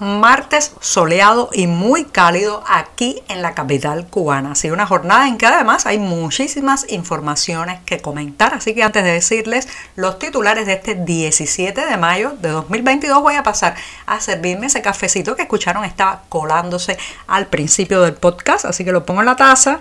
Martes soleado y muy cálido aquí en la capital cubana. Sido una jornada en que además hay muchísimas informaciones que comentar, así que antes de decirles los titulares de este 17 de mayo de 2022 voy a pasar a servirme ese cafecito que escucharon estaba colándose al principio del podcast, así que lo pongo en la taza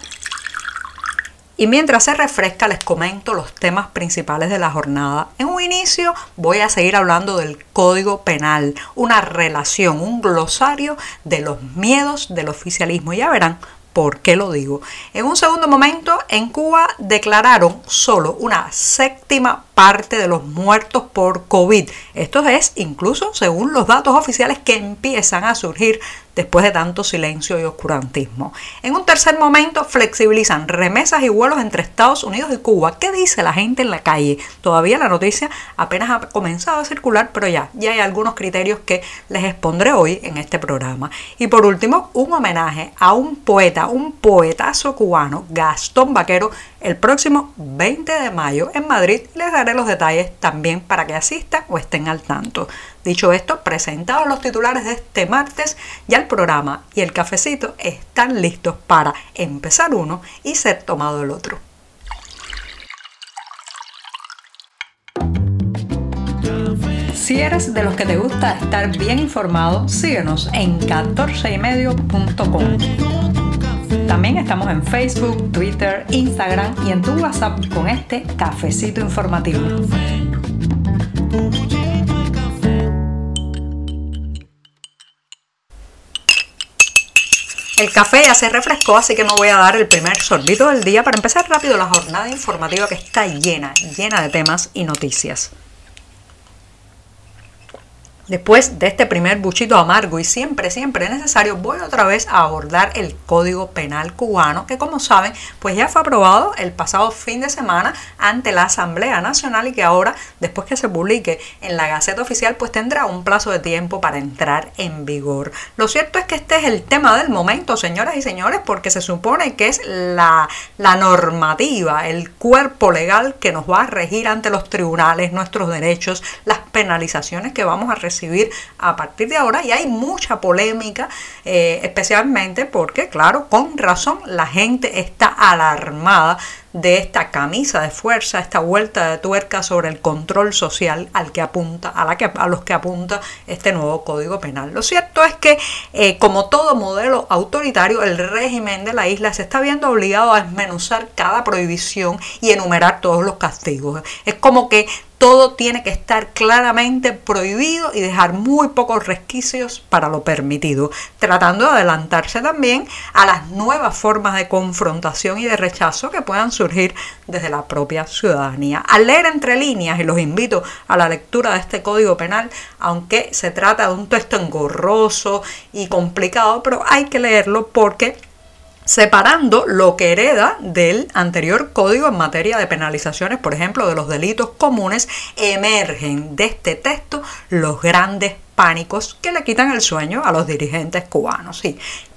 y mientras se refresca les comento los temas principales de la jornada. En un inicio voy a seguir hablando del Código Penal, una relación, un glosario de los miedos del oficialismo. Ya verán ¿Por qué lo digo? En un segundo momento, en Cuba declararon solo una séptima parte de los muertos por COVID. Esto es incluso según los datos oficiales que empiezan a surgir después de tanto silencio y oscurantismo. En un tercer momento flexibilizan remesas y vuelos entre Estados Unidos y Cuba. ¿Qué dice la gente en la calle? Todavía la noticia apenas ha comenzado a circular, pero ya, ya hay algunos criterios que les expondré hoy en este programa. Y por último, un homenaje a un poeta, un poetazo cubano, Gastón Vaquero, el próximo 20 de mayo en Madrid. Les daré los detalles también para que asistan o estén al tanto. Dicho esto, presentados los titulares de este martes, ya el programa y el cafecito están listos para empezar uno y ser tomado el otro. Si eres de los que te gusta estar bien informado, síguenos en 14ymedio.com. También estamos en Facebook, Twitter, Instagram y en tu WhatsApp con este cafecito informativo. El café ya se refrescó, así que me voy a dar el primer sorbito del día para empezar rápido la jornada informativa que está llena, llena de temas y noticias. Después de este primer buchito amargo y siempre, siempre necesario, voy otra vez a abordar el Código Penal cubano, que como saben, pues ya fue aprobado el pasado fin de semana ante la Asamblea Nacional y que ahora, después que se publique en la Gaceta Oficial, pues tendrá un plazo de tiempo para entrar en vigor. Lo cierto es que este es el tema del momento, señoras y señores, porque se supone que es la, la normativa, el cuerpo legal que nos va a regir ante los tribunales, nuestros derechos, las penalizaciones que vamos a recibir a partir de ahora y hay mucha polémica, eh, especialmente porque, claro, con razón la gente está alarmada de esta camisa de fuerza, esta vuelta de tuerca sobre el control social al que apunta, a, la que, a los que apunta este nuevo código penal. Lo cierto es que, eh, como todo modelo autoritario, el régimen de la isla se está viendo obligado a desmenuzar cada prohibición y enumerar todos los castigos. Es como que todo tiene que estar claramente prohibido y dejar muy pocos resquicios para lo permitido, tratando de adelantarse también a las nuevas formas de confrontación y de rechazo que puedan surgir desde la propia ciudadanía. Al leer entre líneas, y los invito a la lectura de este código penal, aunque se trata de un texto engorroso y complicado, pero hay que leerlo porque separando lo que hereda del anterior código en materia de penalizaciones, por ejemplo, de los delitos comunes, emergen de este texto los grandes pánicos que le quitan el sueño a los dirigentes cubanos.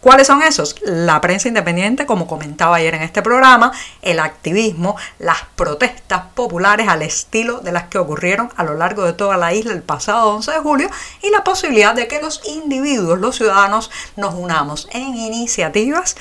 ¿Cuáles son esos? La prensa independiente, como comentaba ayer en este programa, el activismo, las protestas populares al estilo de las que ocurrieron a lo largo de toda la isla el pasado 11 de julio y la posibilidad de que los individuos, los ciudadanos, nos unamos en iniciativas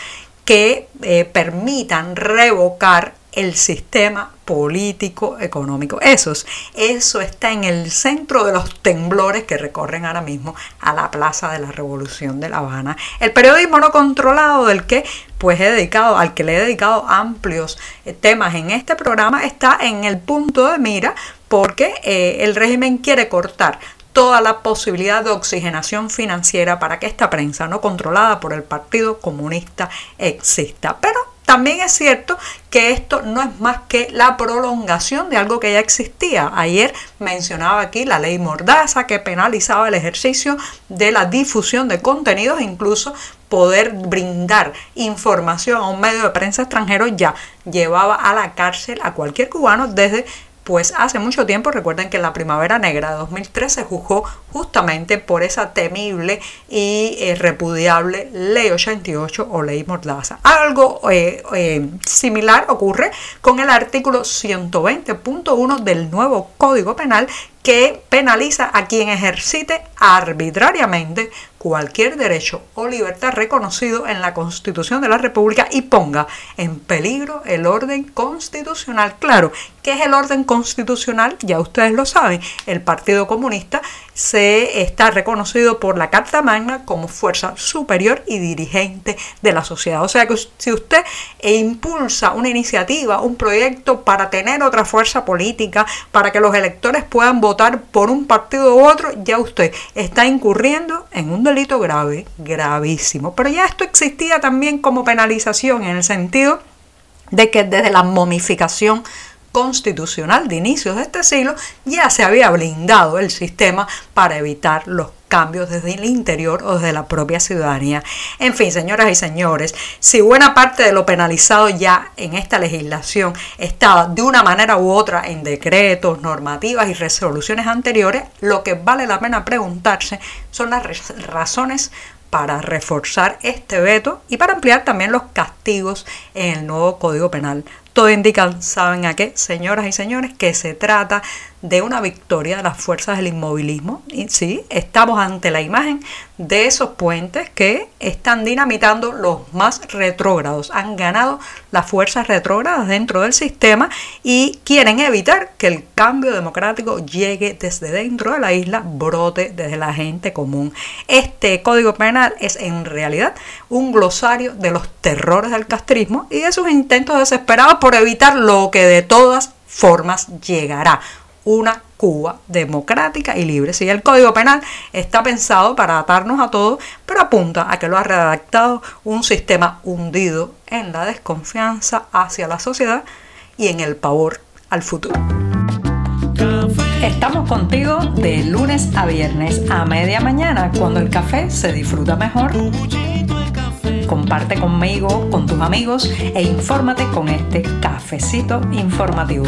que eh, permitan revocar el sistema político económico. Eso, eso está en el centro de los temblores que recorren ahora mismo a la Plaza de la Revolución de La Habana. El periodismo no controlado del que pues he dedicado, al que le he dedicado amplios eh, temas en este programa, está en el punto de mira porque eh, el régimen quiere cortar toda la posibilidad de oxigenación financiera para que esta prensa no controlada por el Partido Comunista exista. Pero también es cierto que esto no es más que la prolongación de algo que ya existía. Ayer mencionaba aquí la ley Mordaza que penalizaba el ejercicio de la difusión de contenidos, incluso poder brindar información a un medio de prensa extranjero ya llevaba a la cárcel a cualquier cubano desde pues hace mucho tiempo, recuerden que la Primavera Negra de 2013 se juzgó justamente por esa temible y eh, repudiable Ley 88 o Ley Mordaza. Algo eh, eh, similar ocurre con el artículo 120.1 del nuevo Código Penal que penaliza a quien ejercite arbitrariamente cualquier derecho o libertad reconocido en la Constitución de la República y ponga en peligro el orden constitucional. Claro, ¿qué es el orden constitucional? Ya ustedes lo saben, el Partido Comunista se está reconocido por la Carta Magna como fuerza superior y dirigente de la sociedad. O sea que si usted impulsa una iniciativa, un proyecto para tener otra fuerza política, para que los electores puedan votar por un partido u otro, ya usted está incurriendo en un delito grave, gravísimo. Pero ya esto existía también como penalización en el sentido de que desde la momificación constitucional de inicios de este siglo ya se había blindado el sistema para evitar los cambios desde el interior o desde la propia ciudadanía. En fin, señoras y señores, si buena parte de lo penalizado ya en esta legislación estaba de una manera u otra en decretos, normativas y resoluciones anteriores, lo que vale la pena preguntarse son las razones para reforzar este veto y para ampliar también los castigos en el nuevo Código Penal. Todo indica, ¿saben a qué? Señoras y señores, que se trata de una victoria de las fuerzas del inmovilismo. Y sí, estamos ante la imagen de esos puentes que están dinamitando los más retrógrados. Han ganado las fuerzas retrógradas dentro del sistema y quieren evitar que el cambio democrático llegue desde dentro de la isla, brote desde la gente común. Este código penal es en realidad un glosario de los terrores del castrismo y de sus intentos desesperados por evitar lo que de todas formas llegará una Cuba democrática y libre. Si el Código Penal está pensado para atarnos a todos, pero apunta a que lo ha redactado un sistema hundido en la desconfianza hacia la sociedad y en el pavor al futuro. Estamos contigo de lunes a viernes a media mañana, cuando el café se disfruta mejor. Comparte conmigo, con tus amigos e infórmate con este cafecito informativo.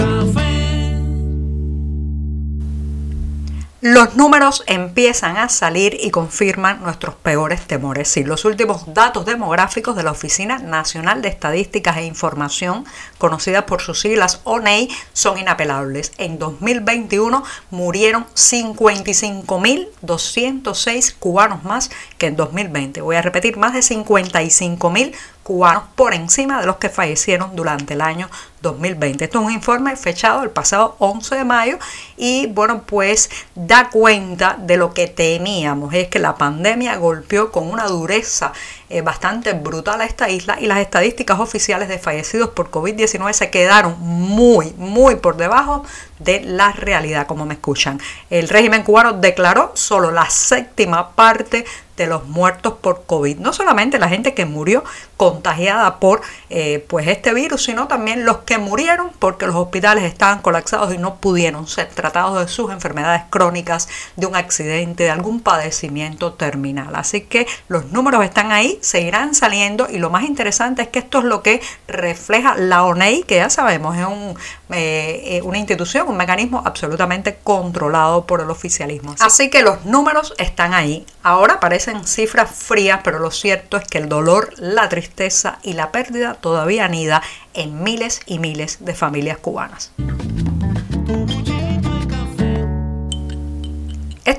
Los números empiezan a salir y confirman nuestros peores temores. Sí, los últimos datos demográficos de la Oficina Nacional de Estadísticas e Información, conocida por sus siglas ONEI, son inapelables. En 2021 murieron 55.206 cubanos más que en 2020. Voy a repetir, más de 55.000 cubanos por encima de los que fallecieron durante el año 2020. Esto es un informe fechado el pasado 11 de mayo y bueno, pues da cuenta de lo que temíamos, es que la pandemia golpeó con una dureza eh, bastante brutal a esta isla y las estadísticas oficiales de fallecidos por COVID-19 se quedaron muy, muy por debajo de la realidad, como me escuchan. El régimen cubano declaró solo la séptima parte de los muertos por COVID. No solamente la gente que murió contagiada por eh, pues este virus, sino también los que murieron porque los hospitales estaban colapsados y no pudieron ser tratados de sus enfermedades crónicas, de un accidente, de algún padecimiento terminal. Así que los números están ahí, seguirán saliendo y lo más interesante es que esto es lo que refleja la ONEI, que ya sabemos es un, eh, eh, una institución, un mecanismo absolutamente controlado por el oficialismo. Así que los números están ahí. Ahora parecen cifras frías, pero lo cierto es que el dolor, la tristeza y la pérdida todavía anida en miles y miles de familias cubanas.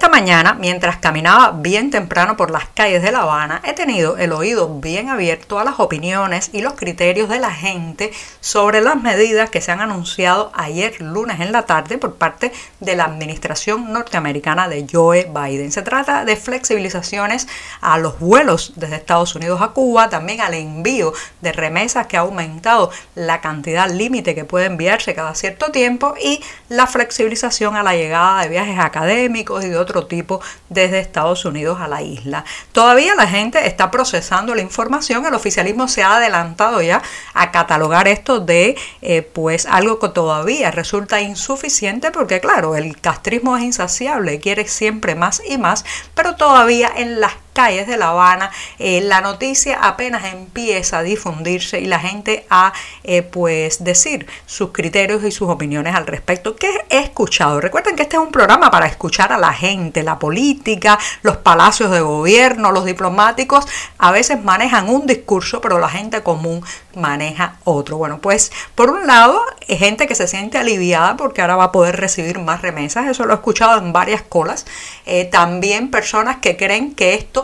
Esta mañana, mientras caminaba bien temprano por las calles de La Habana, he tenido el oído bien abierto a las opiniones y los criterios de la gente sobre las medidas que se han anunciado ayer lunes en la tarde por parte de la administración norteamericana de Joe Biden. Se trata de flexibilizaciones a los vuelos desde Estados Unidos a Cuba, también al envío de remesas que ha aumentado la cantidad límite que puede enviarse cada cierto tiempo y la flexibilización a la llegada de viajes académicos y de tipo desde Estados Unidos a la isla. Todavía la gente está procesando la información, el oficialismo se ha adelantado ya a catalogar esto de eh, pues algo que todavía resulta insuficiente porque claro, el castrismo es insaciable, quiere siempre más y más, pero todavía en las calles de La Habana, eh, la noticia apenas empieza a difundirse y la gente a eh, pues decir sus criterios y sus opiniones al respecto. ¿Qué he escuchado? Recuerden que este es un programa para escuchar a la gente, la política, los palacios de gobierno, los diplomáticos a veces manejan un discurso, pero la gente común maneja otro. Bueno, pues por un lado, gente que se siente aliviada porque ahora va a poder recibir más remesas, eso lo he escuchado en varias colas. Eh, también personas que creen que esto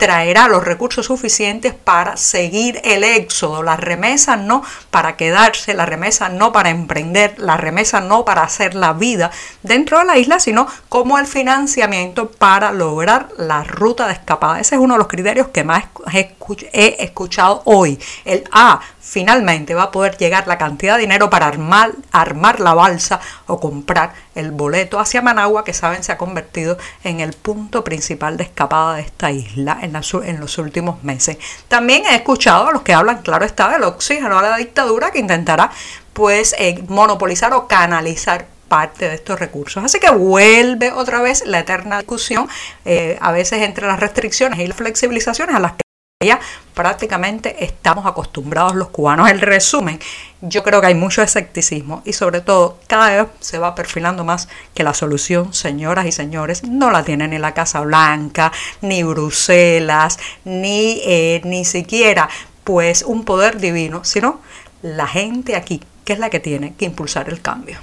traerá los recursos suficientes para seguir el éxodo. La remesa no para quedarse, la remesa no para emprender, la remesa no para hacer la vida dentro de la isla, sino como el financiamiento para lograr la ruta de escapada. Ese es uno de los criterios que más he escuchado hoy. El A, finalmente va a poder llegar la cantidad de dinero para armar, armar la balsa o comprar el boleto hacia Managua, que saben se ha convertido en el punto principal de escapada de esta isla en, los últimos meses. También he escuchado a los que hablan, claro está, del oxígeno a la dictadura que intentará pues eh, monopolizar o canalizar parte de estos recursos. Así que vuelve otra vez la eterna discusión, eh, a veces entre las restricciones y las flexibilizaciones a las que ya prácticamente estamos acostumbrados los cubanos. El resumen, yo creo que hay mucho escepticismo y sobre todo cada vez se va perfilando más que la solución, señoras y señores, no la tiene ni la Casa Blanca, ni Bruselas, ni, eh, ni siquiera pues un poder divino, sino la gente aquí, que es la que tiene que impulsar el cambio.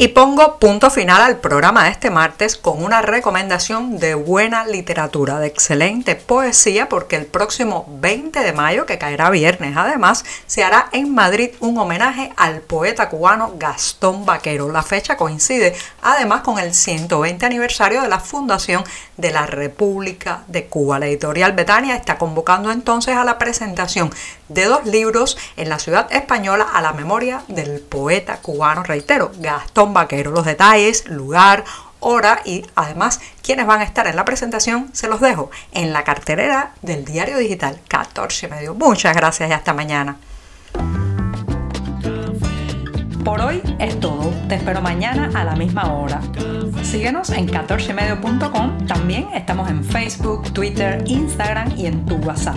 Y pongo punto final al programa de este martes con una recomendación de buena literatura, de excelente poesía, porque el próximo 20 de mayo, que caerá viernes además, se hará en Madrid un homenaje al poeta cubano Gastón Vaquero. La fecha coincide además con el 120 aniversario de la fundación de la República de Cuba. La editorial Betania está convocando entonces a la presentación de dos libros en la ciudad española a la memoria del poeta cubano, reitero, Gastón Vaquero. Los detalles, lugar, hora y además quienes van a estar en la presentación se los dejo en la carterera del diario digital 14 medio. Muchas gracias y hasta mañana. Por hoy es todo. Te espero mañana a la misma hora. Síguenos en 14medio.com. También estamos en Facebook, Twitter, Instagram y en tu WhatsApp.